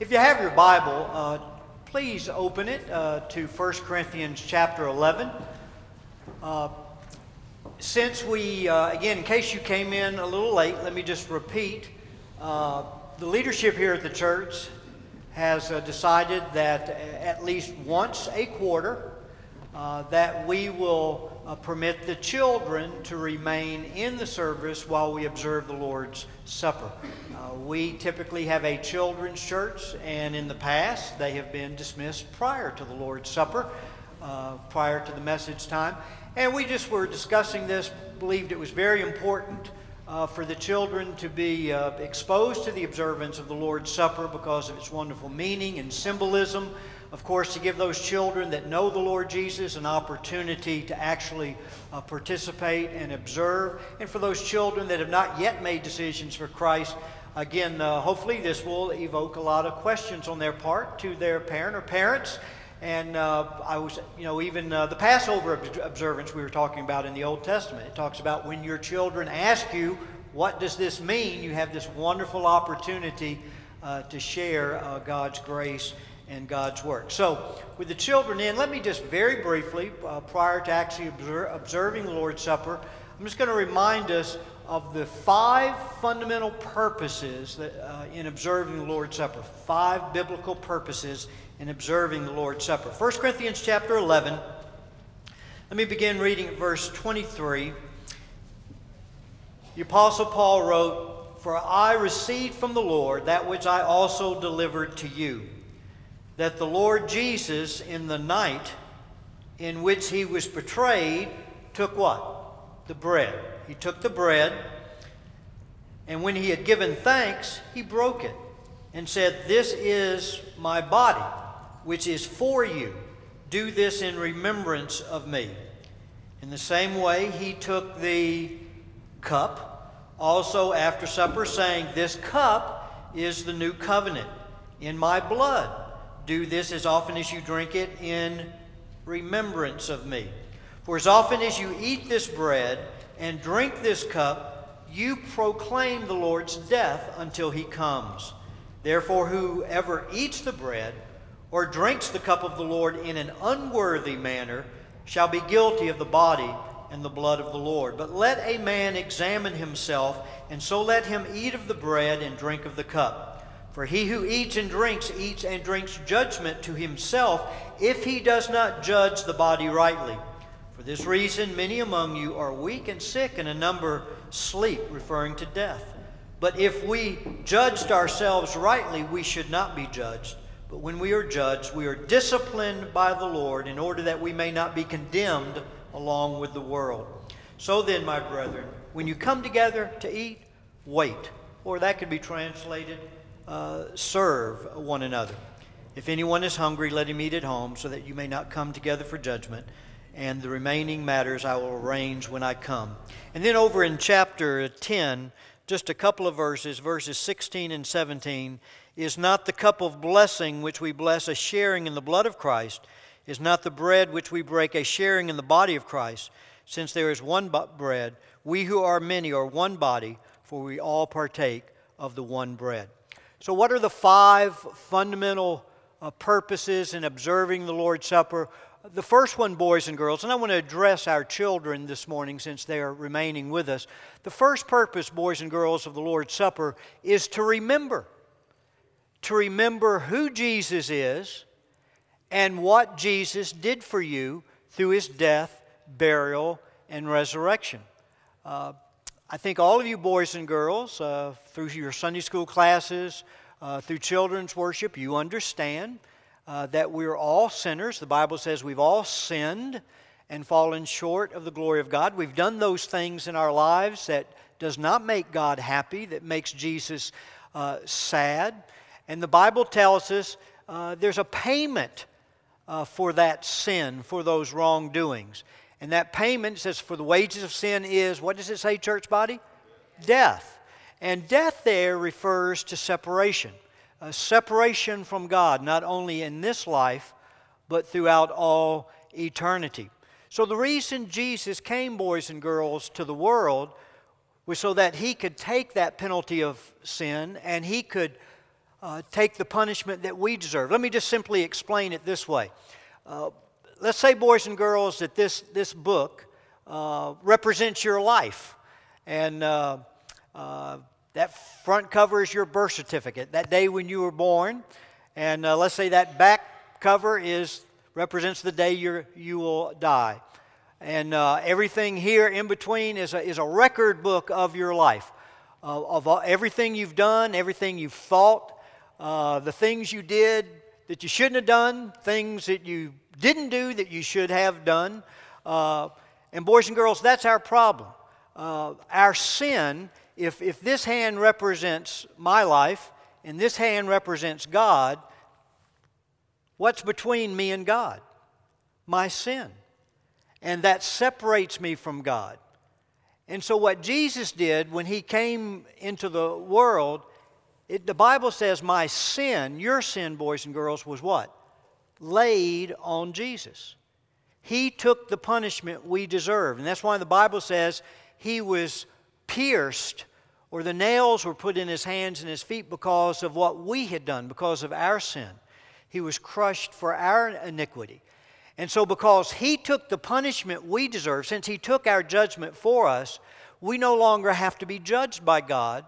If you have your Bible, uh, please open it uh, to 1 Corinthians chapter 11. Uh, since we, uh, again, in case you came in a little late, let me just repeat. Uh, the leadership here at the church has uh, decided that at least once a quarter, that we will permit the children to remain in the service while we observe the Lord's Supper. Uh, we typically have a children's church, and in the past, they have been dismissed prior to the Lord's Supper, uh, prior to the message time. And we just were discussing this, believed it was very important uh, for the children to be uh, exposed to the observance of the Lord's Supper because of its wonderful meaning and symbolism. Of course, to give those children that know the Lord Jesus an opportunity to actually uh, participate and observe. And for those children that have not yet made decisions for Christ, Again, uh, hopefully this will evoke a lot of questions on their part to their parent or parents. And uh, I was, you know, even uh, the Passover observance we were talking about in the Old Testament, it talks about when your children ask you, what does this mean? You have this wonderful opportunity uh, to share uh, God's grace and God's work. So, with the children in, let me just very briefly, uh, prior to actually observing the Lord's Supper, I'm just going to remind us of the five fundamental purposes that, uh, in observing the Lord's Supper. Five biblical purposes in observing the Lord's Supper. 1 Corinthians chapter 11. Let me begin reading at verse 23. The Apostle Paul wrote, For I received from the Lord that which I also delivered to you, that the Lord Jesus, in the night in which he was betrayed, took what? The bread. He took the bread, and when he had given thanks, he broke it and said, This is my body, which is for you. Do this in remembrance of me. In the same way, he took the cup also after supper, saying, This cup is the new covenant in my blood. Do this as often as you drink it in remembrance of me. For as often as you eat this bread and drink this cup, you proclaim the Lord's death until he comes. Therefore, whoever eats the bread or drinks the cup of the Lord in an unworthy manner shall be guilty of the body and the blood of the Lord. But let a man examine himself, and so let him eat of the bread and drink of the cup. For he who eats and drinks eats and drinks judgment to himself if he does not judge the body rightly. For this reason, many among you are weak and sick, and a number sleep, referring to death. But if we judged ourselves rightly, we should not be judged. But when we are judged, we are disciplined by the Lord in order that we may not be condemned along with the world. So then, my brethren, when you come together to eat, wait. Or that could be translated, uh, serve one another. If anyone is hungry, let him eat at home, so that you may not come together for judgment and the remaining matters I will arrange when I come. And then over in chapter 10, just a couple of verses, verses 16 and 17, is not the cup of blessing which we bless a sharing in the blood of Christ, is not the bread which we break a sharing in the body of Christ, since there is one bread, we who are many are one body, for we all partake of the one bread. So, what are the five fundamental uh, purposes in observing the Lord's Supper? The first one, boys and girls, and I want to address our children this morning since they are remaining with us. The first purpose, boys and girls, of the Lord's Supper is to remember. To remember who Jesus is and what Jesus did for you through his death, burial, and resurrection. Uh, I think all of you boys and girls, uh, through your Sunday school classes, uh, through children's worship, you understand uh, that we're all sinners. The Bible says we've all sinned and fallen short of the glory of God. We've done those things in our lives that does not make God happy, that makes Jesus uh, sad. And the Bible tells us uh, there's a payment uh, for that sin, for those wrongdoings. And that payment says, for the wages of sin is, what does it say, church body? Death. And death there refers to separation a separation from God, not only in this life, but throughout all eternity. So, the reason Jesus came, boys and girls, to the world was so that he could take that penalty of sin and he could uh, take the punishment that we deserve. Let me just simply explain it this way. Uh, let's say, boys and girls, that this, this book uh, represents your life. And uh, uh, that front cover is your birth certificate, that day when you were born. And uh, let's say that back cover is represents the day you you will die. And uh, everything here in between is a, is a record book of your life, uh, of everything you've done, everything you've thought, the things you did that you shouldn't have done, things that you didn't do that you should have done. Uh, and, boys and girls, that's our problem. Uh, our sin, if, if this hand represents my life and this hand represents God, what's between me and God? My sin and that separates me from God. And so, what Jesus did when he came into the world, it, the Bible says, My sin, your sin, boys and girls, was what? Laid on Jesus. He took the punishment we deserve. And that's why the Bible says he was pierced or the nails were put in his hands and his feet because of what we had done, because of our sin. He was crushed for our iniquity. And so, because He took the punishment we deserve, since He took our judgment for us, we no longer have to be judged by God,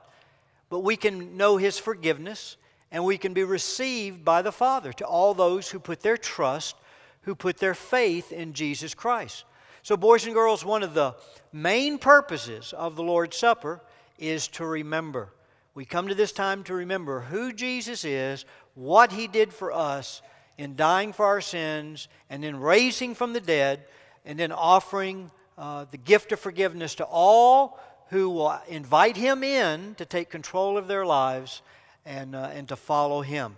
but we can know His forgiveness and we can be received by the Father to all those who put their trust, who put their faith in Jesus Christ. So, boys and girls, one of the main purposes of the Lord's Supper is to remember. We come to this time to remember who Jesus is, what He did for us in dying for our sins and then raising from the dead and then offering uh, the gift of forgiveness to all who will invite him in to take control of their lives and, uh, and to follow him.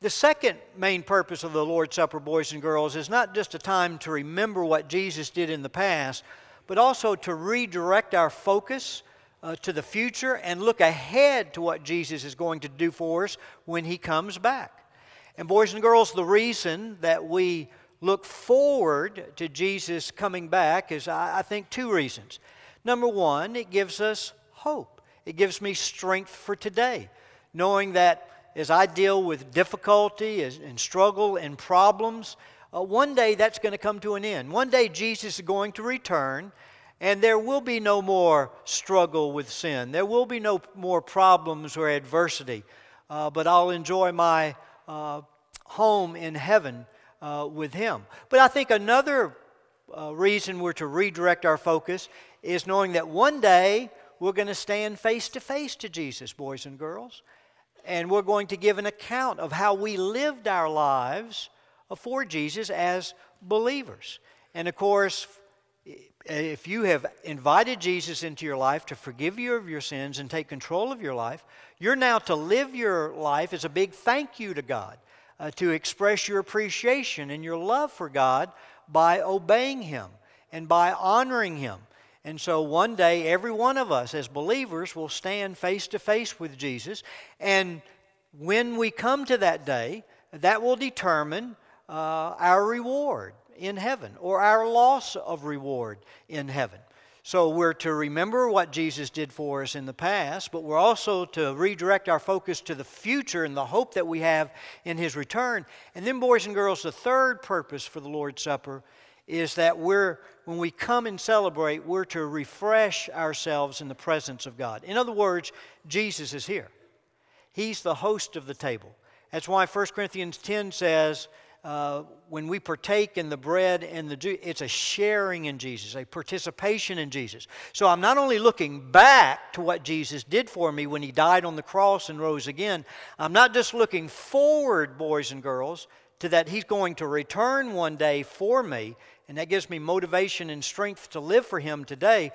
The second main purpose of the Lord's Supper, boys and girls, is not just a time to remember what Jesus did in the past, but also to redirect our focus uh, to the future and look ahead to what Jesus is going to do for us when he comes back. And, boys and girls, the reason that we look forward to Jesus coming back is, I, think, two reasons. Number one, it gives us hope, it gives me strength for today, knowing that as I deal with difficulty and struggle and problems, uh, one day that's going to come to an end. One day Jesus is going to return, and there will be no more struggle with sin. There will be no more problems or adversity. Uh, but I'll enjoy my uh, home in heaven uh, with Him. But I think another uh, reason we're to redirect our focus is knowing that one day we're going to stand face to face to Jesus, boys and girls, and we're going to give an account of how we lived our lives for Jesus as believers. And of course, if you have invited Jesus into your life to forgive you of your sins and take control of your life, you're now to live your life as a big thank you to God, uh, to express your appreciation and your love for God by obeying Him and by honoring Him. And so one day, every one of us as believers will stand face to face with Jesus. And when we come to that day, that will determine uh, our reward in heaven or our loss of reward in heaven. So we're to remember what Jesus did for us in the past, but we're also to redirect our focus to the future and the hope that we have in His return. And then, boys and girls, the third purpose for the Lord's Supper is that we're, when we come and celebrate, we're to refresh ourselves in the presence of God. In other words, Jesus is here. He's the host of the table. That's why 1 Corinthians 10 says, uh, when we partake in the bread and the juice, it's a sharing in Jesus, a participation in Jesus. So I'm not only looking back to what Jesus did for me when he died on the cross and rose again, I'm not just looking forward, boys and girls, to that he's going to return one day for me, and that gives me motivation and strength to live for him today.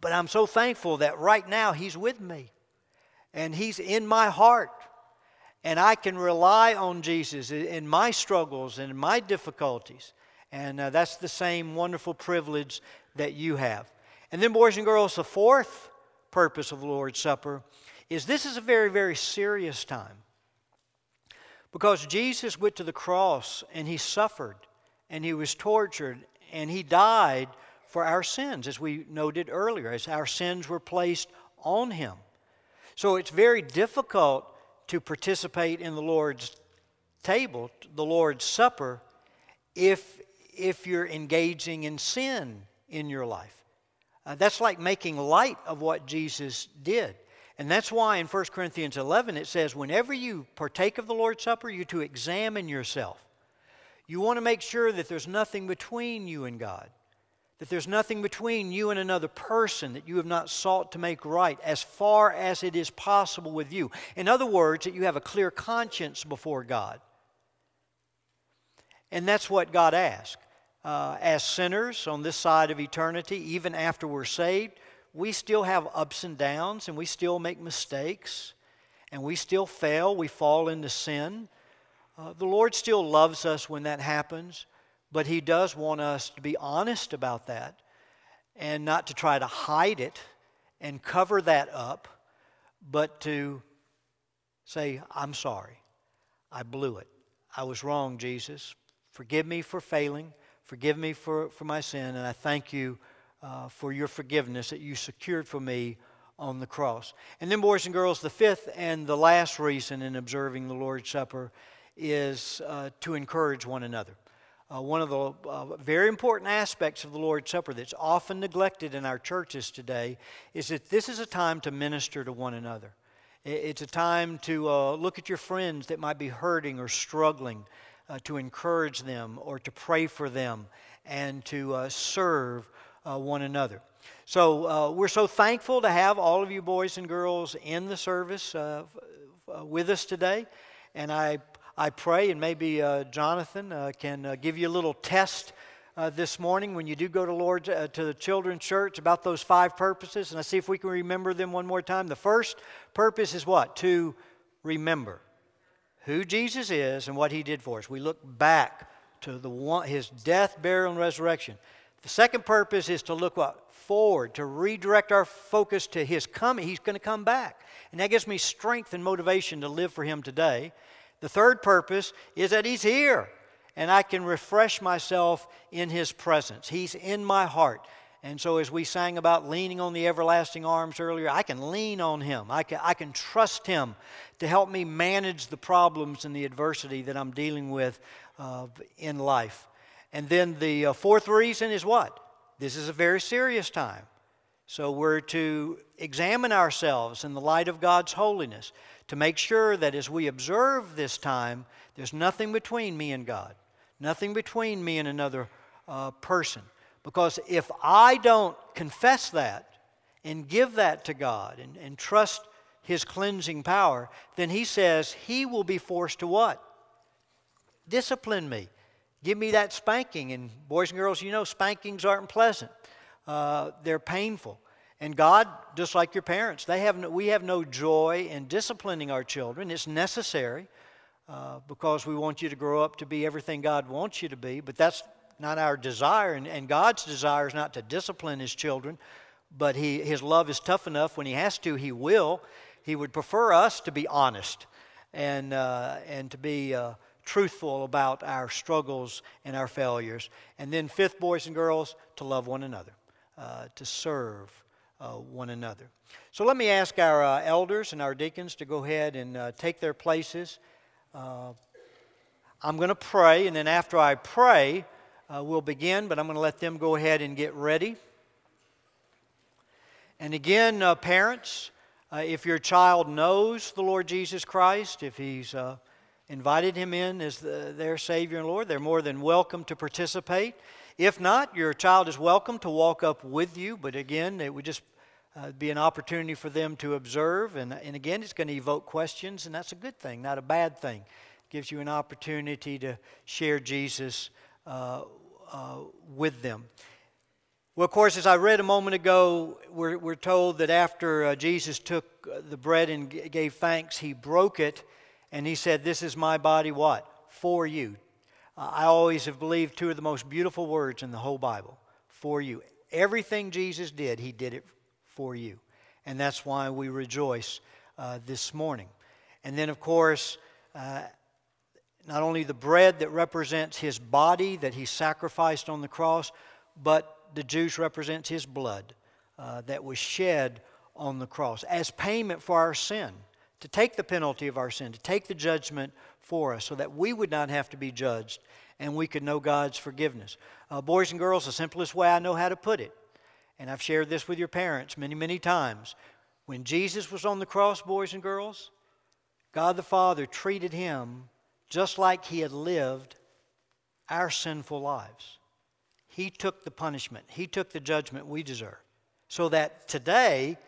But I'm so thankful that right now he's with me and he's in my heart and I can rely on Jesus in my struggles and my difficulties. And uh, that's the same wonderful privilege that you have. And then, boys and girls, the fourth purpose of the Lord's Supper is this is a very, very serious time. Because Jesus went to the cross and he suffered and he was tortured and he died for our sins, as we noted earlier, as our sins were placed on him. So it's very difficult to participate in the Lord's table, the Lord's Supper, if, if you're engaging in sin in your life. Uh, that's like making light of what Jesus did. And that's why in 1 Corinthians 11 it says, whenever you partake of the Lord's Supper, you're to examine yourself. You want to make sure that there's nothing between you and God, that there's nothing between you and another person that you have not sought to make right as far as it is possible with you. In other words, that you have a clear conscience before God. And that's what God asks. Uh, as sinners on this side of eternity, even after we're saved, we still have ups and downs and we still make mistakes and we still fail. We fall into sin. Uh, the Lord still loves us when that happens, but He does want us to be honest about that and not to try to hide it and cover that up, but to say, I'm sorry. I blew it. I was wrong, Jesus. Forgive me for failing. Forgive me for, for my sin, and I thank you uh, for your forgiveness that you secured for me on the cross. And then, boys and girls, the fifth and the last reason in observing the Lord's Supper is uh, to encourage one another. Uh, one of the uh, very important aspects of the Lord's Supper that's often neglected in our churches today is that this is a time to minister to one another. It's a time to uh, look at your friends that might be hurting or struggling, uh, to encourage them or to pray for them, and to uh, serve one another. So we're so thankful to have all of you boys and girls in the service with us today. And I I pray, and maybe uh, Jonathan uh, can uh, give you a little test uh, this morning when you do go to Lord uh, to the children's church about those five purposes, and I see if we can remember them one more time. The first purpose is what? To remember who Jesus is and what He did for us. We look back to the one, His death, burial, and resurrection. The second purpose is to look what? Forward, to redirect our focus to His coming. He's going to come back. And that gives me strength and motivation to live for Him today. The third purpose is that He's here and I can refresh myself in His presence. He's in my heart. And so, as we sang about leaning on the everlasting arms earlier, I can lean on Him. I can, I can trust Him to help me manage the problems and the adversity that I'm dealing with uh, in life. And then the uh, fourth reason is what? This is a very serious time. So, we're to examine ourselves in the light of God's holiness to make sure that as we observe this time, there's nothing between me and God, nothing between me and another uh, person. Because if I don't confess that and give that to God and, and trust His cleansing power, then He says He will be forced to what? Discipline me. Give me that spanking. And boys and girls, you know spankings aren't pleasant, uh, they're painful. And God, just like your parents, they have no, we have no joy in disciplining our children. It's necessary uh, because we want you to grow up to be everything God wants you to be, but that's not our desire. And, and God's desire is not to discipline His children, but he, His love is tough enough. When He has to, He will. He would prefer us to be honest and, uh, and to be uh, truthful about our struggles and our failures. And then, fifth, boys and girls, to love one another, uh, to serve uh, one another. So let me ask our uh, elders and our deacons to go ahead and uh, take their places. Uh, I'm going to pray, and then after I pray, uh, we'll begin, but I'm going to let them go ahead and get ready. And again, uh, parents, if your child knows the Lord Jesus Christ, if he's invited him in as the, their Savior and Lord, they're more than welcome to participate. If not, your child is welcome to walk up with you, but again, it would just uh, be an opportunity for them to observe. And, and again, it's going to evoke questions, and that's a good thing, not a bad thing. It gives you an opportunity to share Jesus uh, uh, with them. Well, of course, as I read a moment ago, we're, we're told that after uh, Jesus took uh, the bread and g- gave thanks, he broke it, and he said, This is my body, what? For you. I always have believed two of the most beautiful words in the whole Bible for you. Everything Jesus did, he did it for you. And that's why we rejoice uh, this morning. And then, of course, uh, not only the bread that represents his body that he sacrificed on the cross, but the juice represents his blood uh, that was shed on the cross as payment for our sin to take the penalty of our sin, to take the judgment for us, so that we would not have to be judged and we could know God's forgiveness. Uh, boys and girls, the simplest way I know how to put it, and I've shared this with your parents many, many times. When Jesus was on the cross, boys and girls, God the Father treated him just like he had lived our sinful lives. He took the punishment, he took the judgment we deserve. So that today,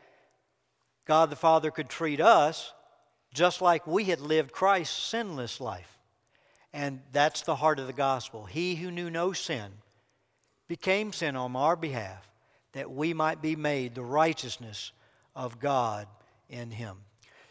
God the Father could treat us just like we had lived Christ's sinless life. And that's the heart of the gospel. He who knew no sin became sin on our behalf that we might be made the righteousness of God in him.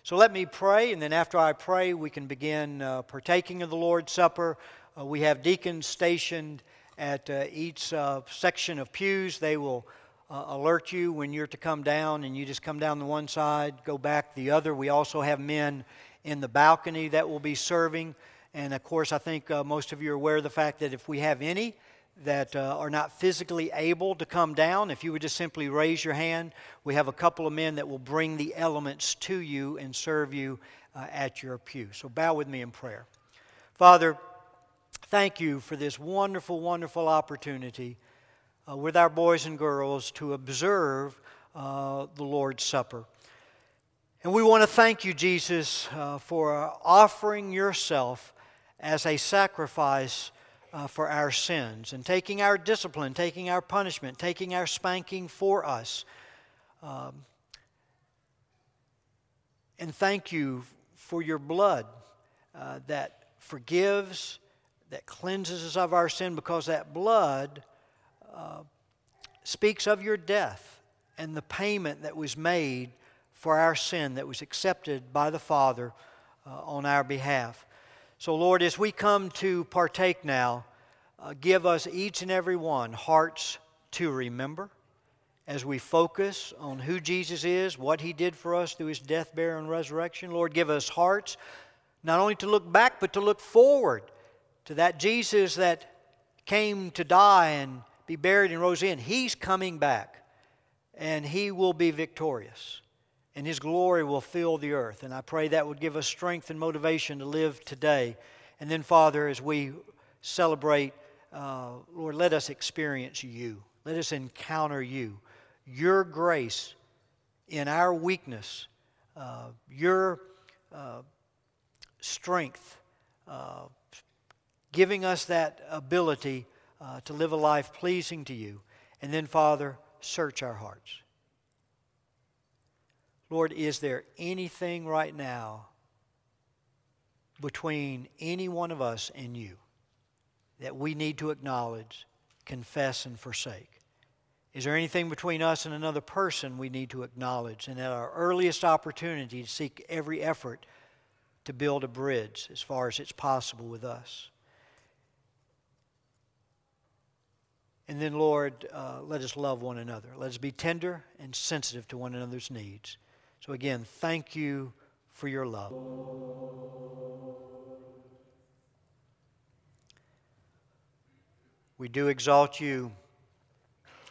So let me pray, and then after I pray, we can begin uh, partaking of the Lord's Supper. Uh, we have deacons stationed at uh, each uh, section of pews. They will uh, alert you when you're to come down, and you just come down the one side, go back the other. We also have men in the balcony that will be serving. And of course, I think uh, most of you are aware of the fact that if we have any that uh, are not physically able to come down, if you would just simply raise your hand, we have a couple of men that will bring the elements to you and serve you uh, at your pew. So bow with me in prayer. Father, thank you for this wonderful, wonderful opportunity uh, with our boys and girls to observe uh, the Lord's Supper. And we want to thank you, Jesus, uh, for offering yourself as a sacrifice uh, for our sins and taking our discipline, taking our punishment, taking our spanking for us. Um, and thank you for your blood uh, that forgives, that cleanses us of our sin, because that blood speaks of your death and the payment that was made for our sin that was accepted by the Father uh, on our behalf. So, Lord, as we come to partake now, uh, give us each and every one hearts to remember as we focus on who Jesus is, what he did for us through his death, burial, and resurrection. Lord, give us hearts not only to look back, but to look forward to that Jesus that came to die and be buried and rose in. He's coming back, and he will be victorious, and his glory will fill the earth. And I pray that would give us strength and motivation to live today. And then, Father, as we celebrate, uh, Lord, let us experience you. Let us encounter you, your grace in our weakness, uh, your uh, strength, uh, giving us that ability uh, to live a life pleasing to you. And then, Father, search our hearts. Lord, is there anything right now between any one of us and you that we need to acknowledge, confess, and forsake? Is there anything between us and another person we need to acknowledge and at our earliest opportunity to seek every effort to build a bridge as far as it's possible with us? And then, Lord, uh, let us love one another. Let us be tender and sensitive to one another's needs. So, again, thank you for your love. We do exalt you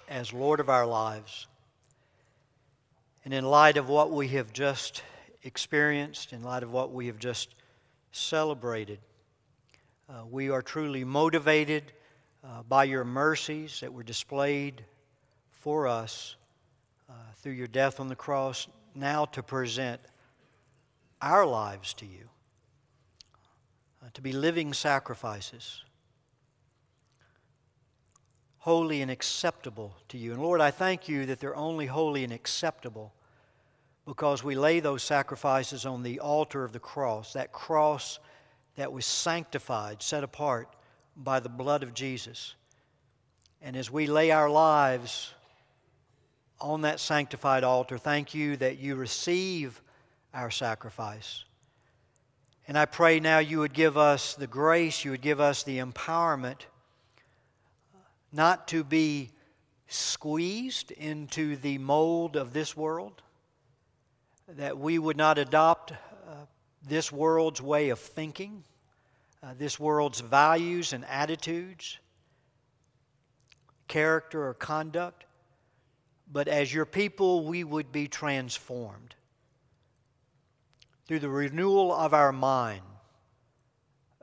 as Lord of our lives. And in light of what we have just experienced, in light of what we have just celebrated, uh, we are truly motivated uh, by your mercies that were displayed for us uh, through your death on the cross, now to present our lives to you, uh, to be living sacrifices, holy and acceptable to you. And Lord, I thank you that they're only holy and acceptable because we lay those sacrifices on the altar of the cross, that cross that was sanctified, set apart by the blood of Jesus. And as we lay our lives on that sanctified altar, thank you that you receive our sacrifice. And I pray now you would give us the grace, you would give us the empowerment not to be squeezed into the mold of this world, that we would not adopt uh, this world's way of thinking uh, this world's values and attitudes, character or conduct, but as your people, we would be transformed through the renewal of our mind,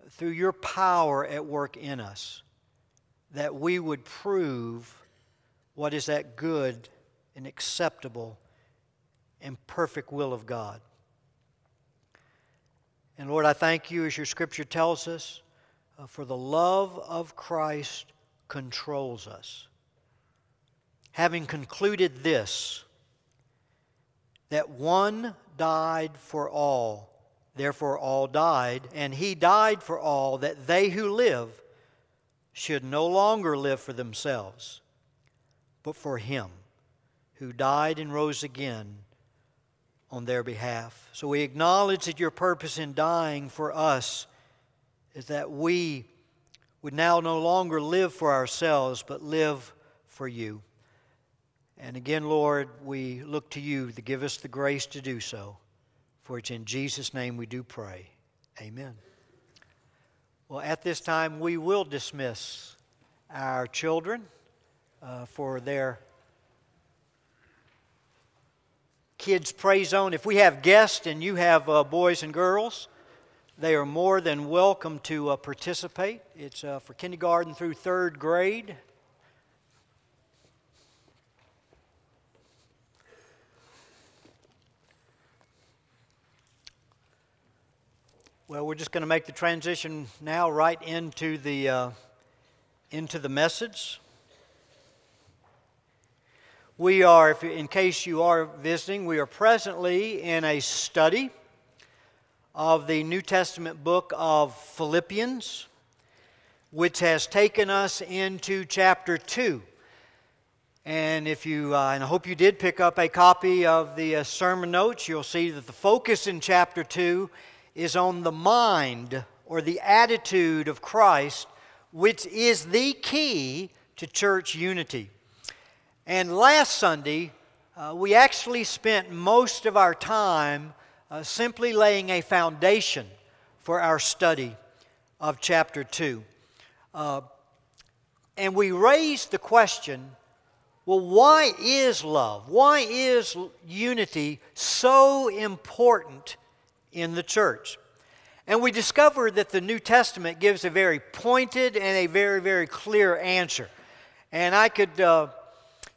through your power at work in us, that we would prove what is that good and acceptable and perfect will of God. And Lord, I thank you, as your scripture tells us, uh, for the love of Christ controls us. Having concluded this, that one died for all, therefore all died, and he died for all, that they who live should no longer live for themselves, but for him who died and rose again on their behalf. So we acknowledge that your purpose in dying for us is that we would now no longer live for ourselves, but live for you. And again, Lord, we look to you to give us the grace to do so. For it's in Jesus' name we do pray. Amen. Well, at this time, we will dismiss our children uh, for their kids' pray zone. If we have guests and you have uh, boys and girls, they are more than welcome to uh, participate. It's uh, for kindergarten through third grade. Well, we're just going to make the transition now right into the uh, into the message. We are, if, in case you are visiting, we are presently in a study of the New Testament book of Philippians, which has taken us into chapter 2. And if you, uh, and I hope you did pick up a copy of the uh, sermon notes, you'll see that the focus in chapter 2 is on the mind or the attitude of Christ, which is the key to church unity. And last Sunday, uh, we actually spent most of our time uh, simply laying a foundation for our study of chapter 2. Uh, and we raised the question well, why is love? Why is unity so important in the church? And we discovered that the New Testament gives a very pointed and a very, very clear answer. And I could uh,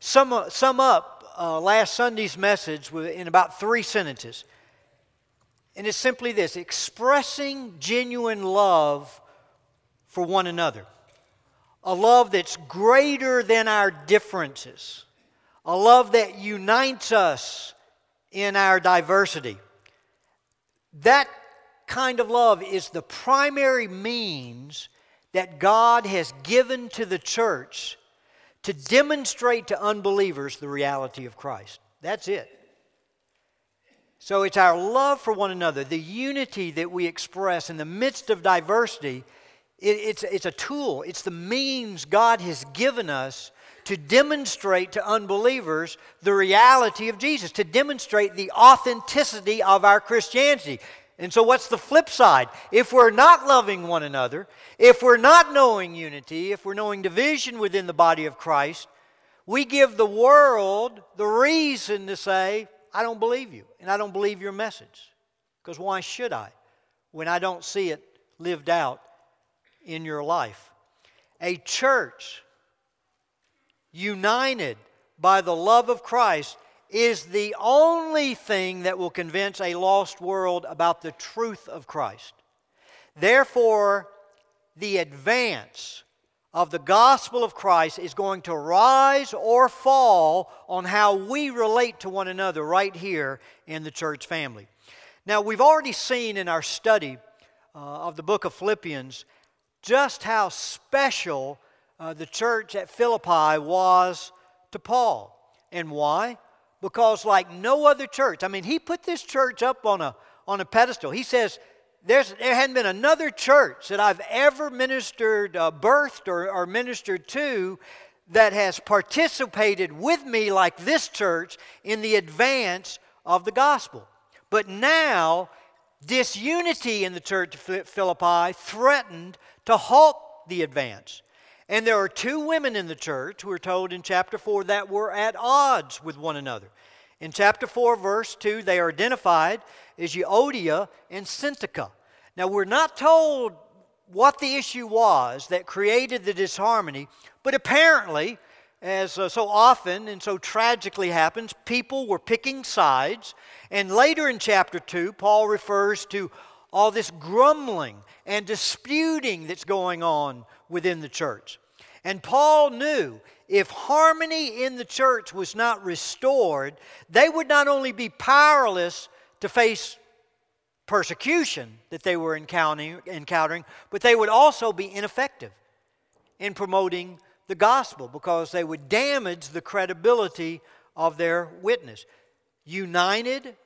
sum, sum up uh, last Sunday's message in about three sentences. And it's simply this expressing genuine love for one another. A love that's greater than our differences. A love that unites us in our diversity. That kind of love is the primary means that God has given to the church to demonstrate to unbelievers the reality of Christ. That's it. So it's our love for one another, the unity that we express in the midst of diversity. It, it's, it's a tool, it's the means God has given us to demonstrate to unbelievers the reality of Jesus, to demonstrate the authenticity of our Christianity. And so, what's the flip side? If we're not loving one another, if we're not knowing unity, if we're knowing division within the body of Christ, we give the world the reason to say, I don't believe you, and I don't believe your message. Because why should I when I don't see it lived out in your life? A church united by the love of Christ is the only thing that will convince a lost world about the truth of Christ. Therefore, the advance of the gospel of Christ is going to rise or fall on how we relate to one another right here in the church family. Now, we've already seen in our study uh, of the book of Philippians just how special uh, the church at Philippi was to Paul. And why? Because like no other church, I mean, he put this church up on a, on a pedestal. He says, there's, there hadn't been another church that I've ever ministered, uh, birthed, or, or ministered to that has participated with me like this church in the advance of the gospel. But now, disunity in the church of Philippi threatened to halt the advance. And there are two women in the church, we're told in chapter 4, that were at odds with one another. In chapter 4, verse 2, they are identified as Euodia and Syntyche. Now, we're not told what the issue was that created the disharmony, but apparently, as uh, so often and so tragically happens, people were picking sides. And later in chapter 2, Paul refers to all this grumbling and disputing that's going on within the church. And Paul knew if harmony in the church was not restored, they would not only be powerless to face persecution that they were encountering, encountering, but they would also be ineffective in promoting the gospel because they would damage the credibility of their witness. United,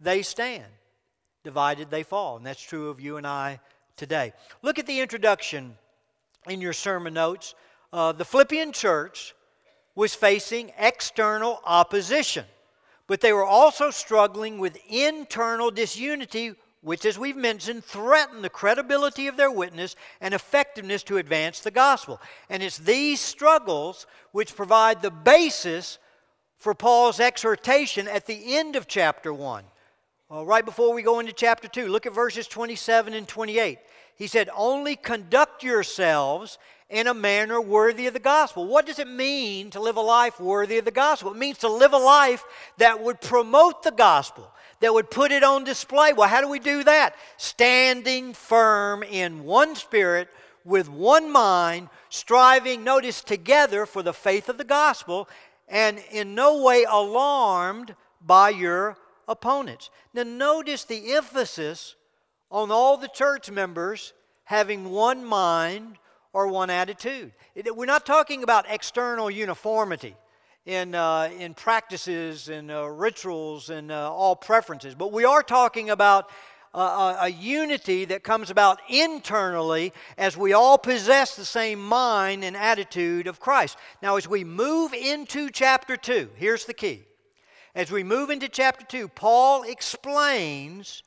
they stand. Divided, they fall. And that's true of you and I today. Look at the introduction in your sermon notes. Uh, the Philippian church was facing external opposition, but they were also struggling with internal disunity which, as we've mentioned, threatened the credibility of their witness and effectiveness to advance the gospel. And it's these struggles which provide the basis for Paul's exhortation at the end of chapter 1. Well, right before we go into chapter 2, look at verses 27 and 28. He said, Only conduct yourselves in a manner worthy of the gospel. What does it mean to live a life worthy of the gospel? It means to live a life that would promote the gospel that would put it on display. Well, how do we do that? Standing firm in one spirit, with one mind, striving, notice, together for the faith of the gospel, and in no way alarmed by your opponents. Now, notice the emphasis on all the church members having one mind or one attitude. We're not talking about external uniformity in, uh, in practices and uh, rituals and uh, all preferences. But we are talking about a, a, unity that comes about internally as we all possess the same mind and attitude of Christ. Now, as we move into chapter 2, here's the key. As we move into chapter 2, Paul explains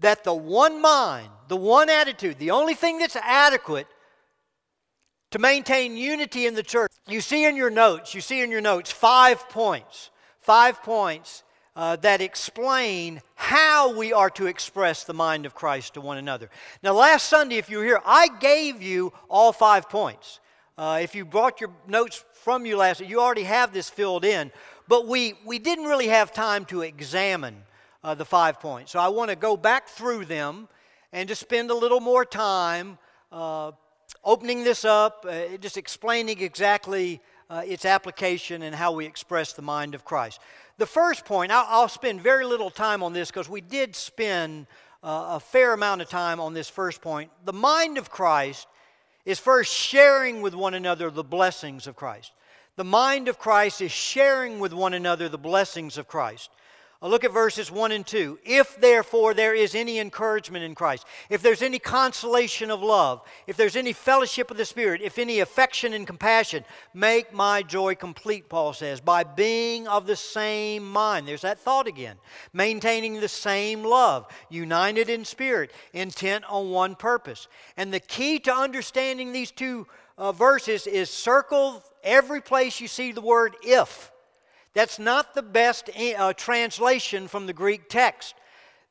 that the one mind, the one attitude, the only thing that's adequate to maintain unity in the church. You see in your notes, you see in your notes five points, five points uh, that explain how we are to express the mind of Christ to one another. Now, last Sunday, if you were here, I gave you all five points. Uh, if you brought your notes from you last, you already have this filled in. But we, we didn't really have time to examine uh, the five points. So I want to go back through them and just spend a little more time uh, opening this up, uh, just explaining exactly uh, its application and how we express the mind of Christ. The first point, I'll, I'll spend very little time on this because we did spend uh, a fair amount of time on this first point. The mind of Christ is first sharing with one another the blessings of Christ. The mind of Christ is sharing with one another the blessings of Christ. Look at verses 1 and 2. If therefore there is any encouragement in Christ, if there's any consolation of love, if there's any fellowship of the Spirit, if any affection and compassion, make my joy complete, Paul says, by being of the same mind. There's that thought again. Maintaining the same love, united in spirit, intent on one purpose. And the key to understanding these two uh, verses is circle every place you see the word if. That's not the best eh, uh, translation from the Greek text.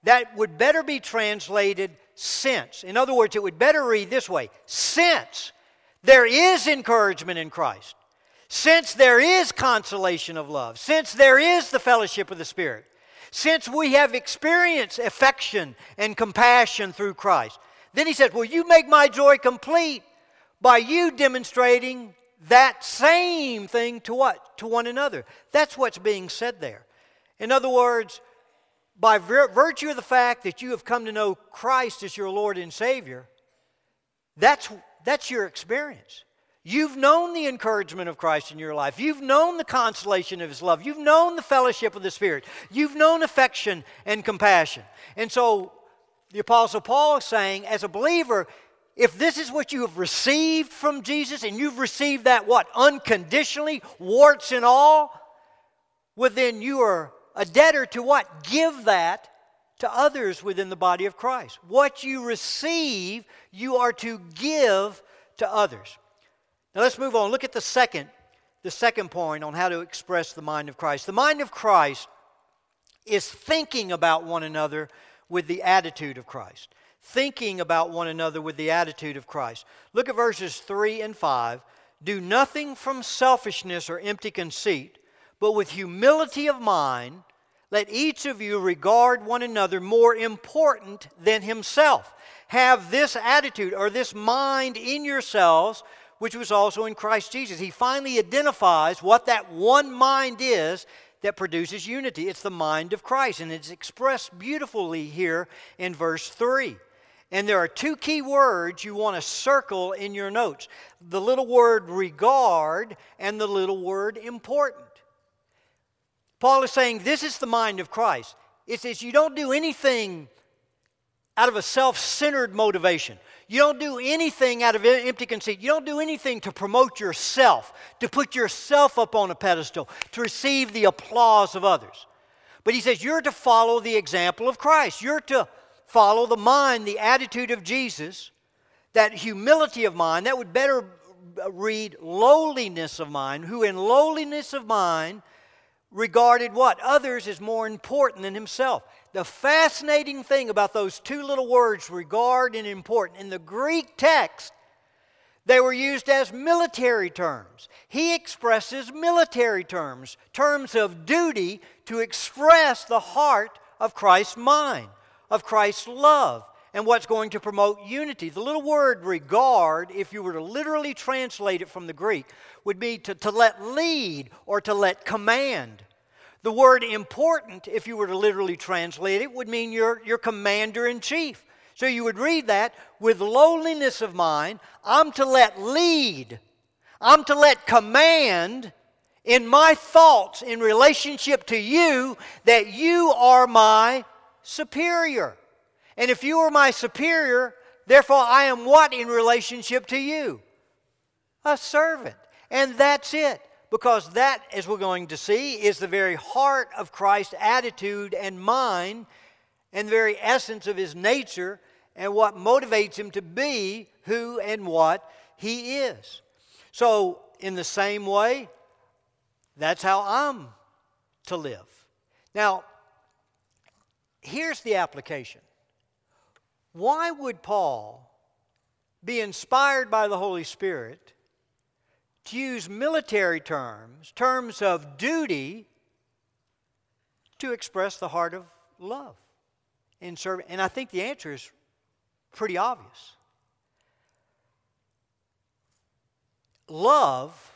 That would better be translated since. In other words, it would better read this way Since there is encouragement in Christ, since there is consolation of love, since there is the fellowship of the Spirit, since we have experienced affection and compassion through Christ. Then he says, Will you make my joy complete by you demonstrating that same thing to what? To one another. That's what's being said there. In other words, by vir- virtue of the fact that you have come to know Christ as your Lord and Savior, that's, that's your experience. You've known the encouragement of Christ in your life. You've known the consolation of His love. You've known the fellowship of the Spirit. You've known affection and compassion. And so the Apostle Paul is saying, as a believer, if this is what you have received from Jesus and you've received that what? Unconditionally, warts and all, well, then you are a debtor to what? Give that to others within the body of Christ. What you receive, you are to give to others. Now let's move on. Look at the second the second point on how to express the mind of Christ. The mind of Christ is thinking about one another with the attitude of Christ. Thinking about one another with the attitude of Christ. Look at verses 3 and 5. Do nothing from selfishness or empty conceit, but with humility of mind, let each of you regard one another more important than himself. Have this attitude or this mind in yourselves, which was also in Christ Jesus. He finally identifies what that one mind is that produces unity. It's the mind of Christ, and it's expressed beautifully here in verse 3. And there are two key words you want to circle in your notes the little word regard and the little word important. Paul is saying this is the mind of Christ. It says you don't do anything out of a self centered motivation. You don't do anything out of empty conceit. You don't do anything to promote yourself, to put yourself up on a pedestal, to receive the applause of others. But he says you're to follow the example of Christ. You're to follow the mind, the attitude of Jesus, that humility of mind. That would better read lowliness of mind, who in lowliness of mind regarded what? Others as more important than himself. The fascinating thing about those two little words, regard and important, in the Greek text, they were used as military terms. He expresses military terms, terms of duty to express the heart of Christ's mind, of Christ's love, and what's going to promote unity. The little word regard, if you were to literally translate it from the Greek, would be to, to let lead or to let command. The word important, if you were to literally translate it, would mean your, your commander in chief. So you would read that with lowliness of mind, I'm to let lead, I'm to let command in my thoughts in relationship to you that you are my superior. And if you are my superior, therefore I am what in relationship to you? A servant. And that's it because that, as we're going to see, is the very heart of Christ's attitude and mind and the very essence of his nature and what motivates him to be who and what he is. So, in the same way, that's how I'm to live. Now, here's the application. Why would Paul be inspired by the Holy Spirit to use military terms, terms of duty, to express the heart of love in serving. And I think the answer is pretty obvious. Love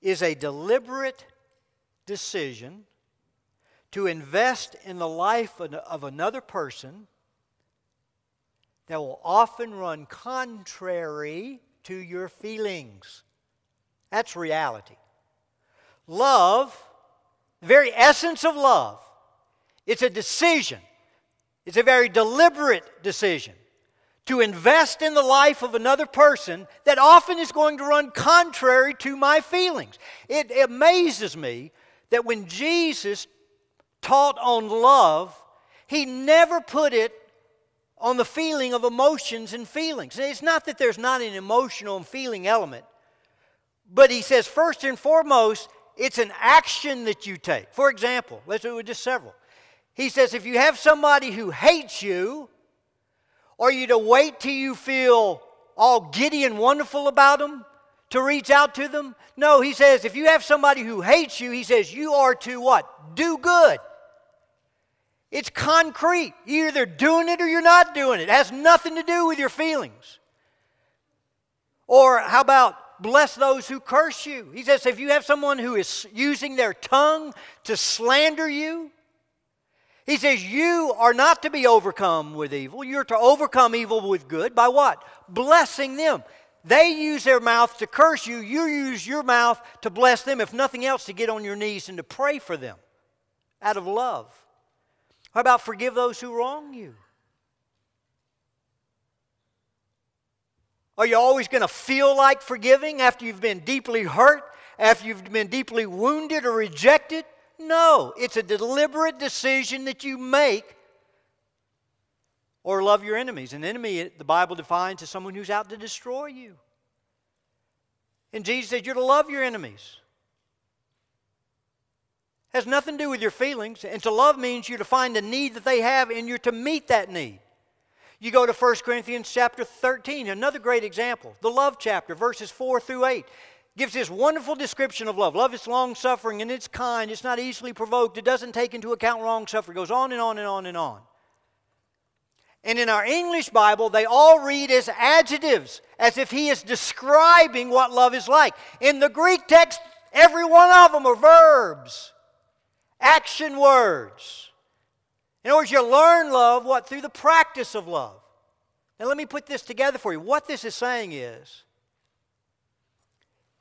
is a deliberate decision to invest in the life of another person that will often run contrary to your feelings. That's reality. Love, the very essence of love, it's a decision. It's a very deliberate decision to invest in the life of another person that often is going to run contrary to my feelings. It amazes me that when Jesus taught on love, he never put it on the feeling of emotions and feelings. It's not that there's not an emotional and feeling element, but he says, first and foremost, it's an action that you take. For example, let's do just several. He says, if you have somebody who hates you, are you to wait till you feel all giddy and wonderful about them to reach out to them? No, he says, if you have somebody who hates you, he says, you are to what? Do good. It's concrete. You're either doing it or you're not doing it. It has nothing to do with your feelings. Or how about bless those who curse you. He says, if you have someone who is using their tongue to slander you, he says, you are not to be overcome with evil. You're to overcome evil with good by what? Blessing them. They use their mouth to curse you. You use your mouth to bless them, if nothing else, to get on your knees and to pray for them out of love. How about forgive those who wrong you? Are you always going to feel like forgiving after you've been deeply hurt, after you've been deeply wounded or rejected? No, it's a deliberate decision that you make or love your enemies. An enemy, the Bible defines as someone who's out to destroy you. And Jesus said, You're to love your enemies. Has nothing to do with your feelings. And to love means you're to find a need that they have and you're to meet that need. You go to 1 Corinthians chapter 13, another great example, the love chapter, verses 4 through 8 gives this wonderful description of love. Love is long suffering and it's kind, it's not easily provoked, it doesn't take into account wrong suffering. It goes on and on and on and on. And in our English Bible, they all read as adjectives, as if he is describing what love is like. In the Greek text, every one of them are verbs, action words. In other words, you learn love, what? Through the practice of love. Now, let me put this together for you. What this is saying is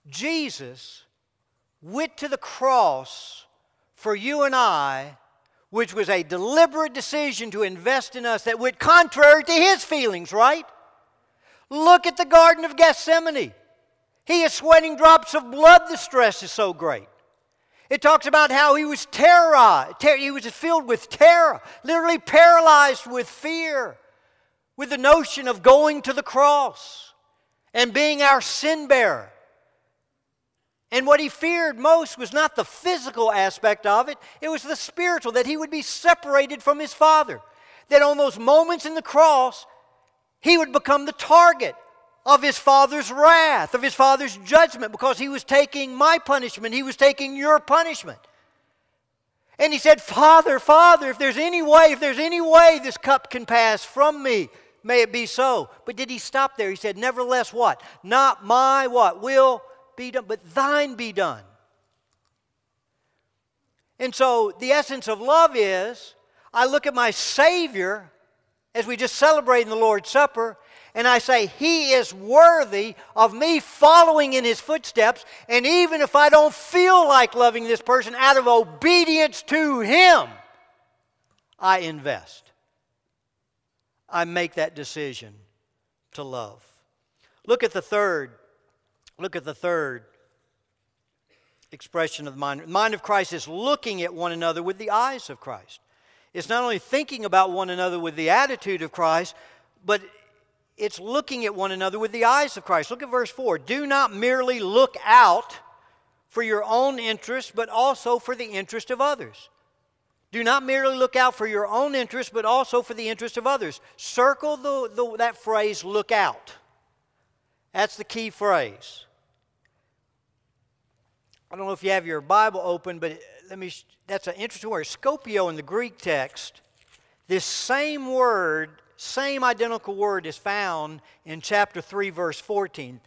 Jesus went to the cross for you and I, which was a deliberate decision to invest in us that went contrary to his feelings, right? Look at the Garden of Gethsemane. He is sweating drops of blood, the stress is so great. It talks about how he was terrorized, ter- he was filled with terror, literally paralyzed with fear, with the notion of going to the cross and being our sin bearer. And what he feared most was not the physical aspect of it, it was the spiritual, that he would be separated from his Father. That on those moments in the cross, he would become the target of his Father's wrath, of his Father's judgment, because he was taking my punishment, he was taking your punishment. And he said, Father, Father, if there's any way, if there's any way this cup can pass from me, may it be so. But did he stop there? He said, Nevertheless, what? Not my what? Will be done, but thine be done. And so the essence of love is I look at my Savior as we just celebrate in the Lord's Supper, and I say, He is worthy of me following in His footsteps. And even if I don't feel like loving this person out of obedience to Him, I invest. I make that decision to love. Look at the third Look at the third expression of the mind. The mind of Christ is looking at one another with the eyes of Christ. It's not only thinking about one another with the attitude of Christ, but it's looking at one another with the eyes of Christ. Look at verse 4. Do not merely look out for your own interest, but also for the interest of others. Do not merely look out for your own interest, but also for the interest of others. Circle the, the, that phrase, look out. That's the key phrase. I don't know if you have your Bible open, but let me, that's an interesting word. Skopeo in the Greek text, this same word, same identical word is found in chapter 3, verse 14.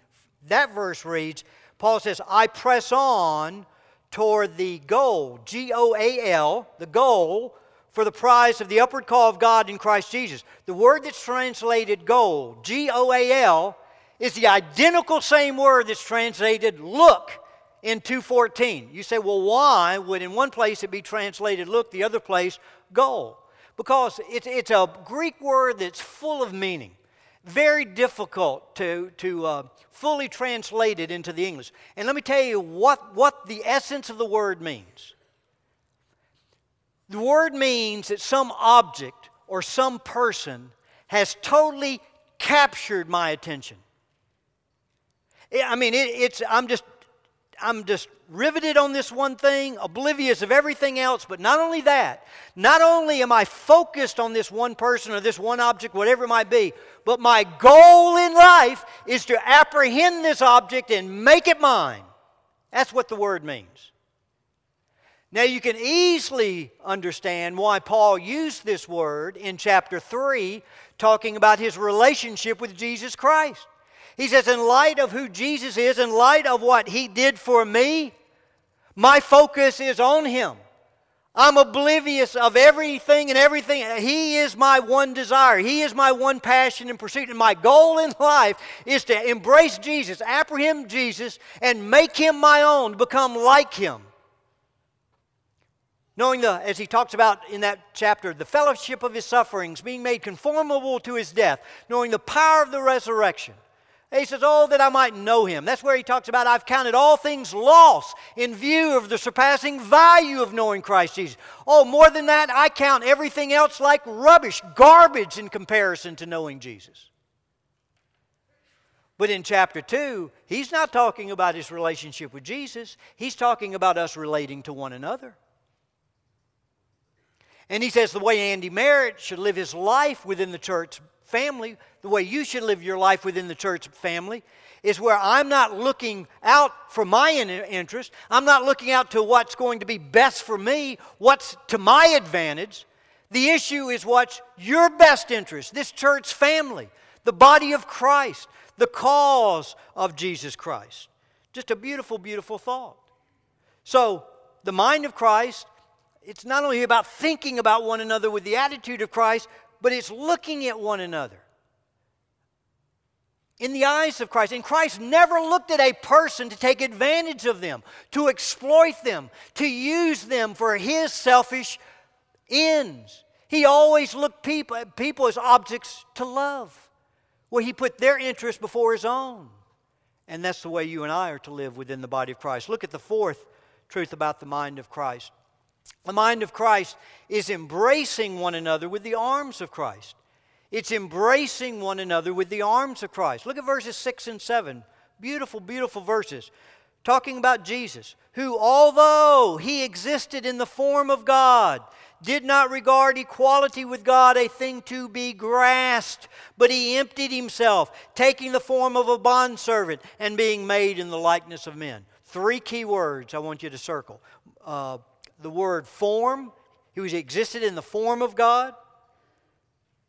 That verse reads, Paul says, I press on toward the goal, G O A L, the goal for the prize of the upward call of God in Christ Jesus. The word that's translated goal, G O A L, is the identical same word that's translated look in 214. You say, well, why would in one place it be translated look, the other place goal? Because it's, it's a Greek word that's full of meaning. Very difficult to, to uh, fully translate it into the English. And let me tell you what, what the essence of the word means. The word means that some object or some person has totally captured my attention. I mean, it, it's, I'm just I'm just riveted on this one thing, oblivious of everything else. But not only that, not only am I focused on this one person or this one object, whatever it might be, but my goal in life is to apprehend this object and make it mine. That's what the word means. Now, you can easily understand why Paul used this word in chapter 3, talking about his relationship with Jesus Christ. He says, in light of who Jesus is, in light of what he did for me, my focus is on him. I'm oblivious of everything and everything. He is my one desire. He is my one passion and pursuit. And my goal in life is to embrace Jesus, apprehend Jesus, and make him my own, become like him. Knowing the, as he talks about in that chapter, the fellowship of his sufferings, being made conformable to his death, knowing the power of the resurrection he says, Oh, that I might know him. That's where he talks about, I've counted all things lost in view of the surpassing value of knowing Christ Jesus. Oh, more than that, I count everything else like rubbish, garbage in comparison to knowing Jesus. But in chapter 2, he's not talking about his relationship with Jesus, he's talking about us relating to one another. And he says the way Andy Merritt should live his life within the church family, the way you should live your life within the church family, is where I'm not looking out for my interest. I'm not looking out to what's going to be best for me, what's to my advantage. The issue is what's your best interest, this church family, the body of Christ, the cause of Jesus Christ. Just a beautiful, beautiful thought. So, the mind of Christ, it's not only about thinking about one another with the attitude of Christ, but it's looking at one another in the eyes of Christ. And Christ never looked at a person to take advantage of them, to exploit them, to use them for his selfish ends. He always looked people, people as objects to love, where he put their interest before his own. And that's the way you and I are to live within the body of Christ. Look at the fourth truth about the mind of Christ. The mind of Christ is embracing one another with the arms of Christ. It's embracing one another with the arms of Christ. Look at verses 6 and 7. Beautiful, beautiful verses. Talking about Jesus, who, although he existed in the form of God, did not regard equality with God a thing to be grasped, but he emptied himself, taking the form of a bondservant and being made in the likeness of men. Three key words I want you to circle. Uh, the word form, he was existed in the form of God.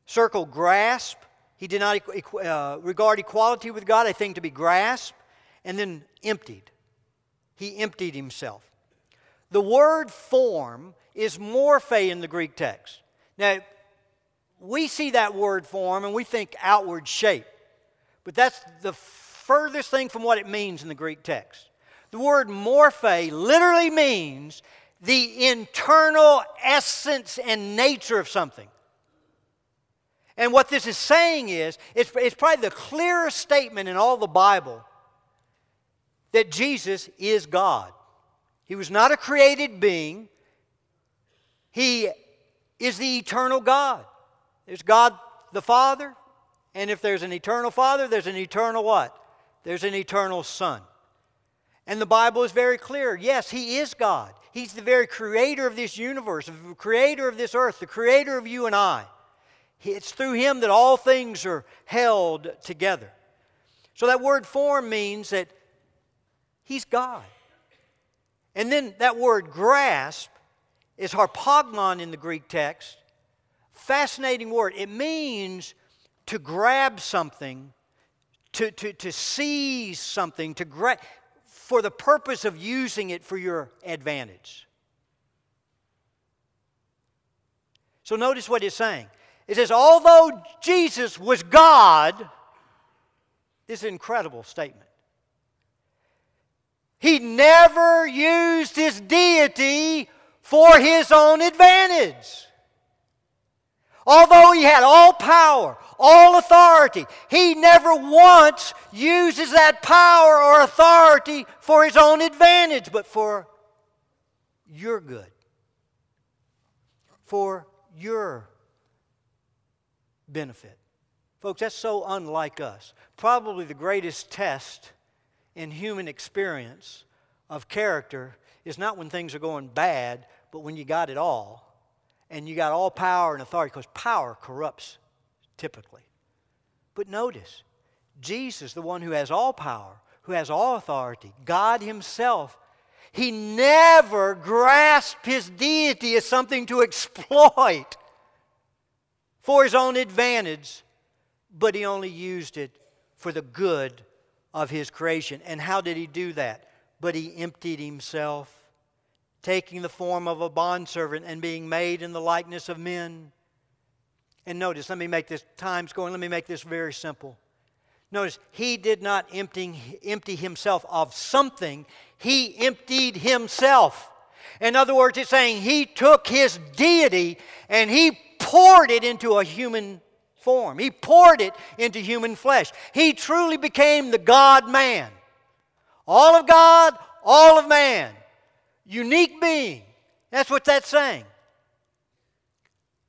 Circle grasp. He did not uh, regard equality with God a thing to be grasped. And then emptied. He emptied himself. The word form is morphe in the Greek text. Now, we see that word form and we think outward shape, but that's the furthest thing from what it means in the Greek text. The word morphe literally means the internal essence and nature of something. And what this is saying is, it's, it's probably the clearest statement in all the Bible that Jesus is God. He was not a created being, He is the eternal God. There's God the Father, and if there's an eternal Father, there's an eternal what? There's an eternal Son. And the Bible is very clear. Yes, He is God. He's the very creator of this universe, the creator of this earth, the creator of you and I. It's through him that all things are held together. So that word form means that he's God. And then that word grasp is harpagnon in the Greek text. Fascinating word. It means to grab something, to, to, to seize something, to grab for the purpose of using it for your advantage. So notice what it's saying. It says, although Jesus was God, this is an incredible statement. He never used his deity for his own advantage. Although he had all power, all authority, he never once uses that power or authority for his own advantage, but for your good, for your benefit. Folks, that's so unlike us. Probably the greatest test in human experience of character is not when things are going bad, but when you got it all and you got all power and authority, because power corrupts typically. But notice, Jesus, the one who has all power, who has all authority, God Himself, He never grasped His deity as something to exploit for his own advantage, but he only used it for the good of his creation. And how did he do that? But he emptied himself, taking the form of a bondservant and being made in the likeness of men. And notice, let me make this, time's going, let me make this very simple. Notice, he did not empty, empty himself of something, he emptied himself. In other words, it's saying he took his deity and he poured it into a human form. He poured it into human flesh. He truly became the God man. All of God, all of man. Unique being. That's what that's saying.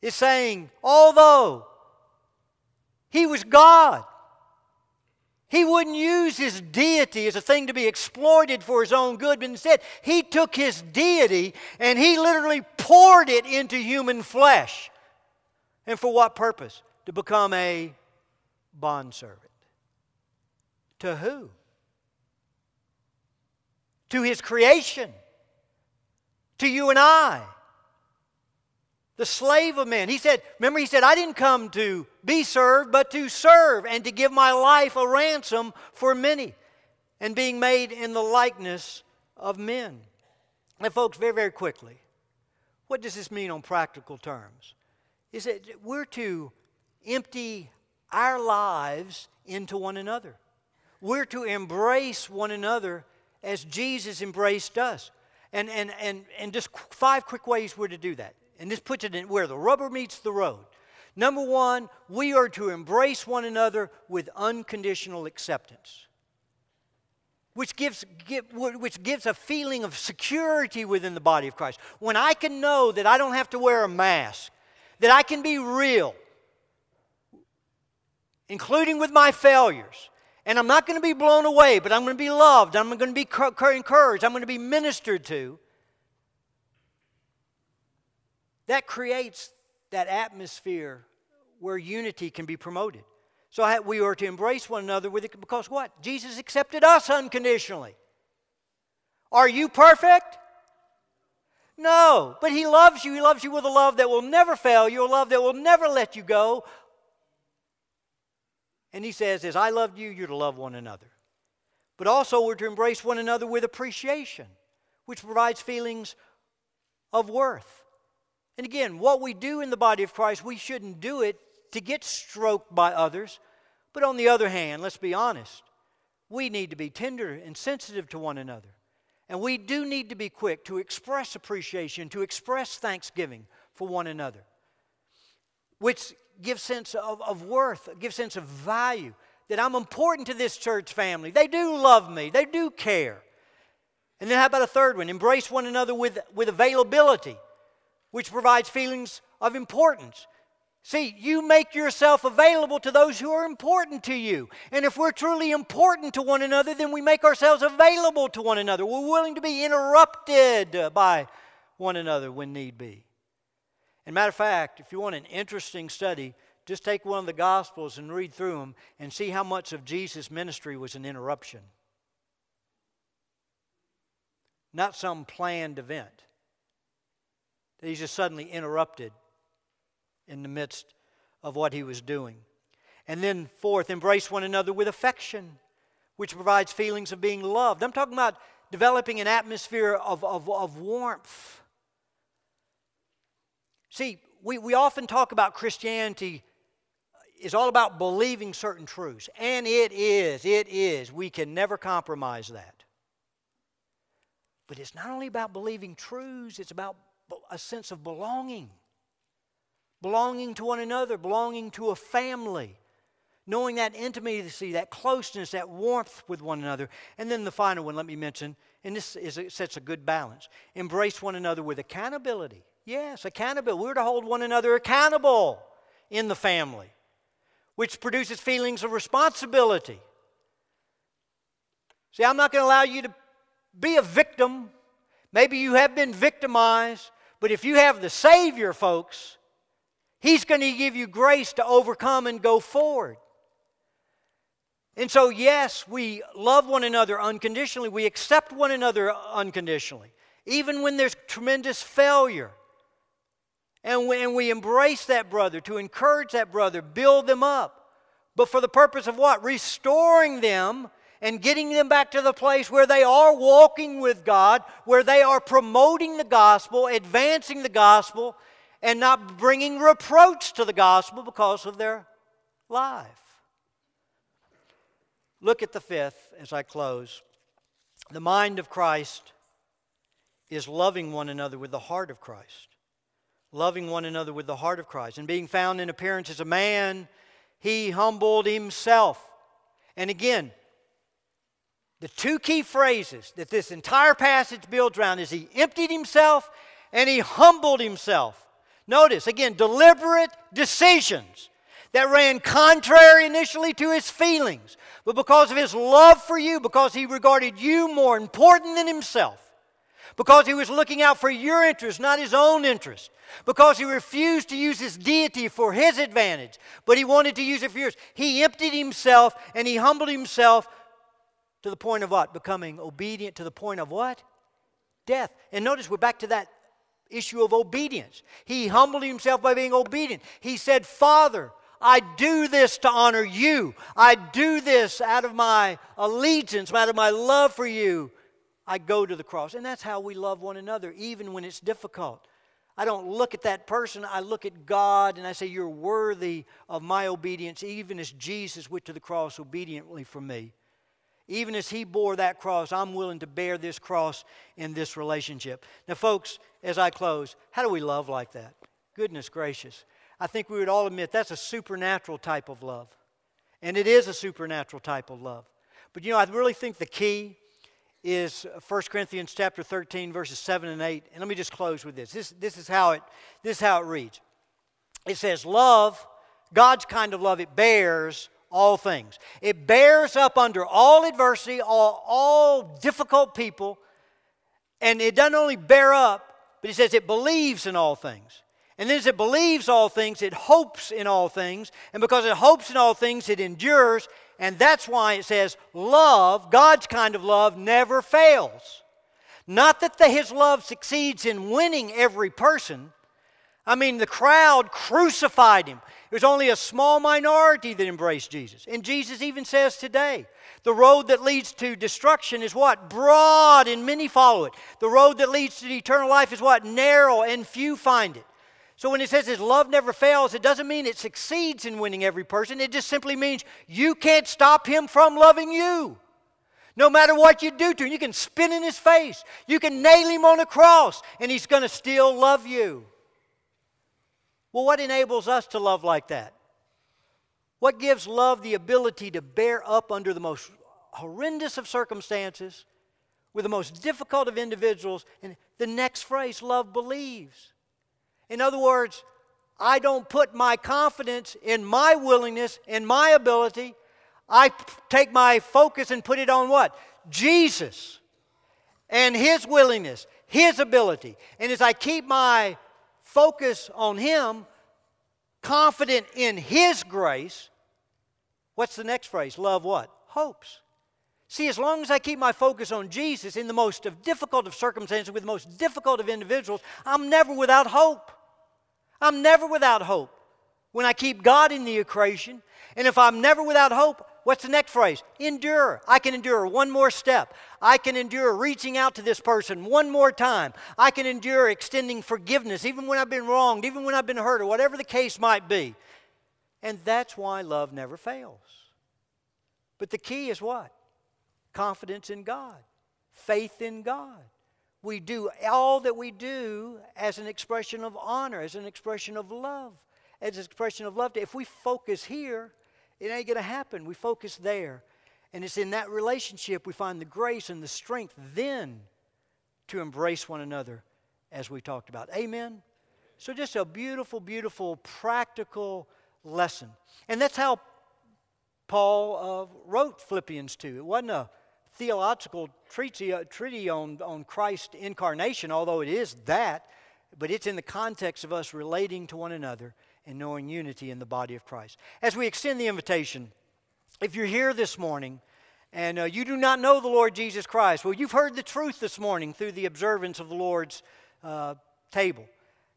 It's saying, although he was God, He wouldn't use his deity as a thing to be exploited for his own good, but instead, he took his deity and he literally poured it into human flesh. And for what purpose? To become a bondservant. To who? To his creation. To you and I the slave of men. He said, remember, he said, I didn't come to be served, but to serve and to give my life a ransom for many, and being made in the likeness of men. Now, folks, very, very quickly, what does this mean on practical terms? Is that we're to empty our lives into one another. We're to embrace one another as Jesus embraced us. And, and, and, and just five quick ways we're to do that and this puts it in where the rubber meets the road. Number one, we are to embrace one another with unconditional acceptance, which gives, which gives a feeling of security within the body of Christ. When I can know that I don't have to wear a mask, that I can be real, including with my failures, and I'm not going to be blown away, but I'm going to be loved, I'm going to be encouraged, I'm going to be ministered to that creates that atmosphere where unity can be promoted. So we are to embrace one another with it because what? Jesus accepted us unconditionally. Are you perfect? No, but He loves you. He loves you with a love that will never fail you, a love that will never let you go. And He says, As I loved you, you're to love one another. But also, we're to embrace one another with appreciation, which provides feelings of worth. And again, what we do in the body of Christ, we shouldn't do it to get stroked by others. But on the other hand, let's be honest, we need to be tender and sensitive to one another. And we do need to be quick to express appreciation, to express thanksgiving for one another, which gives sense of, of worth, give sense of value, that I'm important to this church family. They do love me, they do care. And then how about a third one? Embrace one another with, with availability which provides feelings of importance. See, you make yourself available to those who are important to you. And if we're truly important to one another, then we make ourselves available to one another. We're willing to be interrupted by one another when need be. And matter of fact, if you want an interesting study, just take one of the Gospels and read through them and see how much of Jesus' ministry was an interruption. Not some planned event he's just suddenly interrupted in the midst of what he was doing. And then, fourth, embrace one another with affection, which provides feelings of being loved. I'm talking about developing an atmosphere of, of, of warmth. See, we, we often talk about Christianity is all about believing certain truths, and it is, it is. We can never compromise that. But it's not only about believing truths, it's about a sense of belonging. Belonging to one another, belonging to a family, knowing that intimacy, that closeness, that warmth with one another. And then the final one, let me mention, and this is, sets a good balance embrace one another with accountability. Yes, accountability. We're to hold one another accountable in the family, which produces feelings of responsibility. See, I'm not going to allow you to be a victim. Maybe you have been victimized. But if you have the Savior, folks, He's going to give you grace to overcome and go forward. And so, yes, we love one another unconditionally. We accept one another unconditionally, even when there's tremendous failure. And we, and we embrace that brother to encourage that brother, build them up. But for the purpose of what? Restoring them and getting them back to the place where they are walking with God, where they are promoting the gospel, advancing the gospel, and not bringing reproach to the gospel because of their life. Look at the fifth as I close. The mind of Christ is loving one another with the heart of Christ. Loving one another with the heart of Christ. And being found in appearance as a man, he humbled himself. And again, the two key phrases that this entire passage builds around is he emptied himself and he humbled himself. Notice, again, deliberate decisions that ran contrary initially to his feelings, but because of his love for you, because he regarded you more important than himself, because he was looking out for your interest, not his own interest, because he refused to use his deity for his advantage, but he wanted to use it for yours. He emptied himself and he humbled himself to the point of what? Becoming obedient to the point of what? Death. And notice we're back to that issue of obedience. He humbled himself by being obedient. He said, Father, I do this to honor you. I do this out of my allegiance, out of my love for you. I go to the cross. And that's how we love one another, even when it's difficult. I don't look at that person, I look at God and I say, You're worthy of my obedience, even as Jesus went to the cross obediently for me. Even as He bore that cross, I'm willing to bear this cross in this relationship. Now, folks, as I close, how do we love like that? Goodness gracious. I think we would all admit that's a supernatural type of love. And it is a supernatural type of love. But you know, I really think the key is 1 Corinthians chapter 13, verses 7 and 8. And let me just close with this. This, this, is, how it, this is how it reads. It says, Love, God's kind of love, it bears all things. It bears up under all adversity, all, all difficult people. And it doesn't only bear up, but it says it believes in all things. And then as it believes all things, it hopes in all things. And because it hopes in all things, it endures. And that's why it says, love, God's kind of love, never fails. Not that the, his love succeeds in winning every person. I mean, the crowd crucified him. It was only a small minority that embraced Jesus. And Jesus even says today, the road that leads to destruction is what? Broad and many follow it. The road that leads to eternal life is what? Narrow and few find it. So when it says his love never fails, it doesn't mean it succeeds in winning every person. It just simply means you can't stop him from loving you. No matter what you do to him, you can spin in his face, you can nail him on a cross, and he's going to still love you. Well, what enables us to love like that? What gives love the ability to bear up under the most horrendous of circumstances, with the most difficult of individuals? And the next phrase, love believes. In other words, I don't put my confidence in my willingness, in my ability. I take my focus and put it on what? Jesus and His willingness, His ability. And as I keep my focus on Him, confident in His grace, what's the next phrase? Love what? Hopes. See, as long as I keep my focus on Jesus in the most difficult of circumstances with the most difficult of individuals, I'm never without hope. I'm never without hope when I keep God in the equation. And if I'm never without hope, what's the next phrase? Endure. I can endure one more step. I can endure reaching out to this person one more time. I can endure extending forgiveness even when I've been wronged, even when I've been hurt, or whatever the case might be. And that's why love never fails. But the key is what? Confidence in God, faith in God we do all that we do as an expression of honor, as an expression of love, as an expression of love. If we focus here, it ain't going to happen. We focus there. And it's in that relationship we find the grace and the strength then to embrace one another as we talked about. Amen? So, just a beautiful, beautiful, practical lesson. And that's how Paul uh, wrote Philippians 2. It wasn't a theological treaty, uh, treaty on, on Christ's incarnation, although it is that, but it's in the context of us relating to one another and knowing unity in the body of Christ. As we extend the invitation, if you're here this morning and uh, you do not know the Lord Jesus Christ, well, you've heard the truth this morning through the observance of the Lord's uh, table.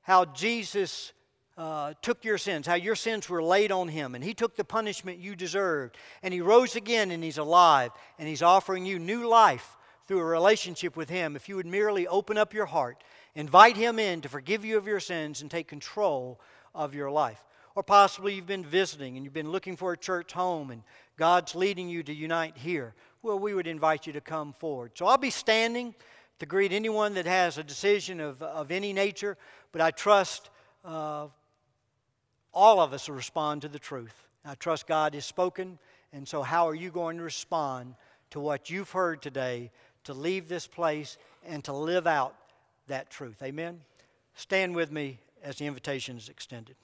How Jesus uh, took your sins, how your sins were laid on him, and he took the punishment you deserved. And he rose again, and he's alive, and he's offering you new life through a relationship with him. If you would merely open up your heart, invite him in to forgive you of your sins and take control of your life. Or possibly you've been visiting and you've been looking for a church home, and God's leading you to unite here. Well, we would invite you to come forward. So I'll be standing to greet anyone that has a decision of, of any nature, but I trust. Uh, all of us respond to the truth. I trust God has spoken, and so how are you going to respond to what you've heard today to leave this place and to live out that truth? Amen? Stand with me as the invitation is extended.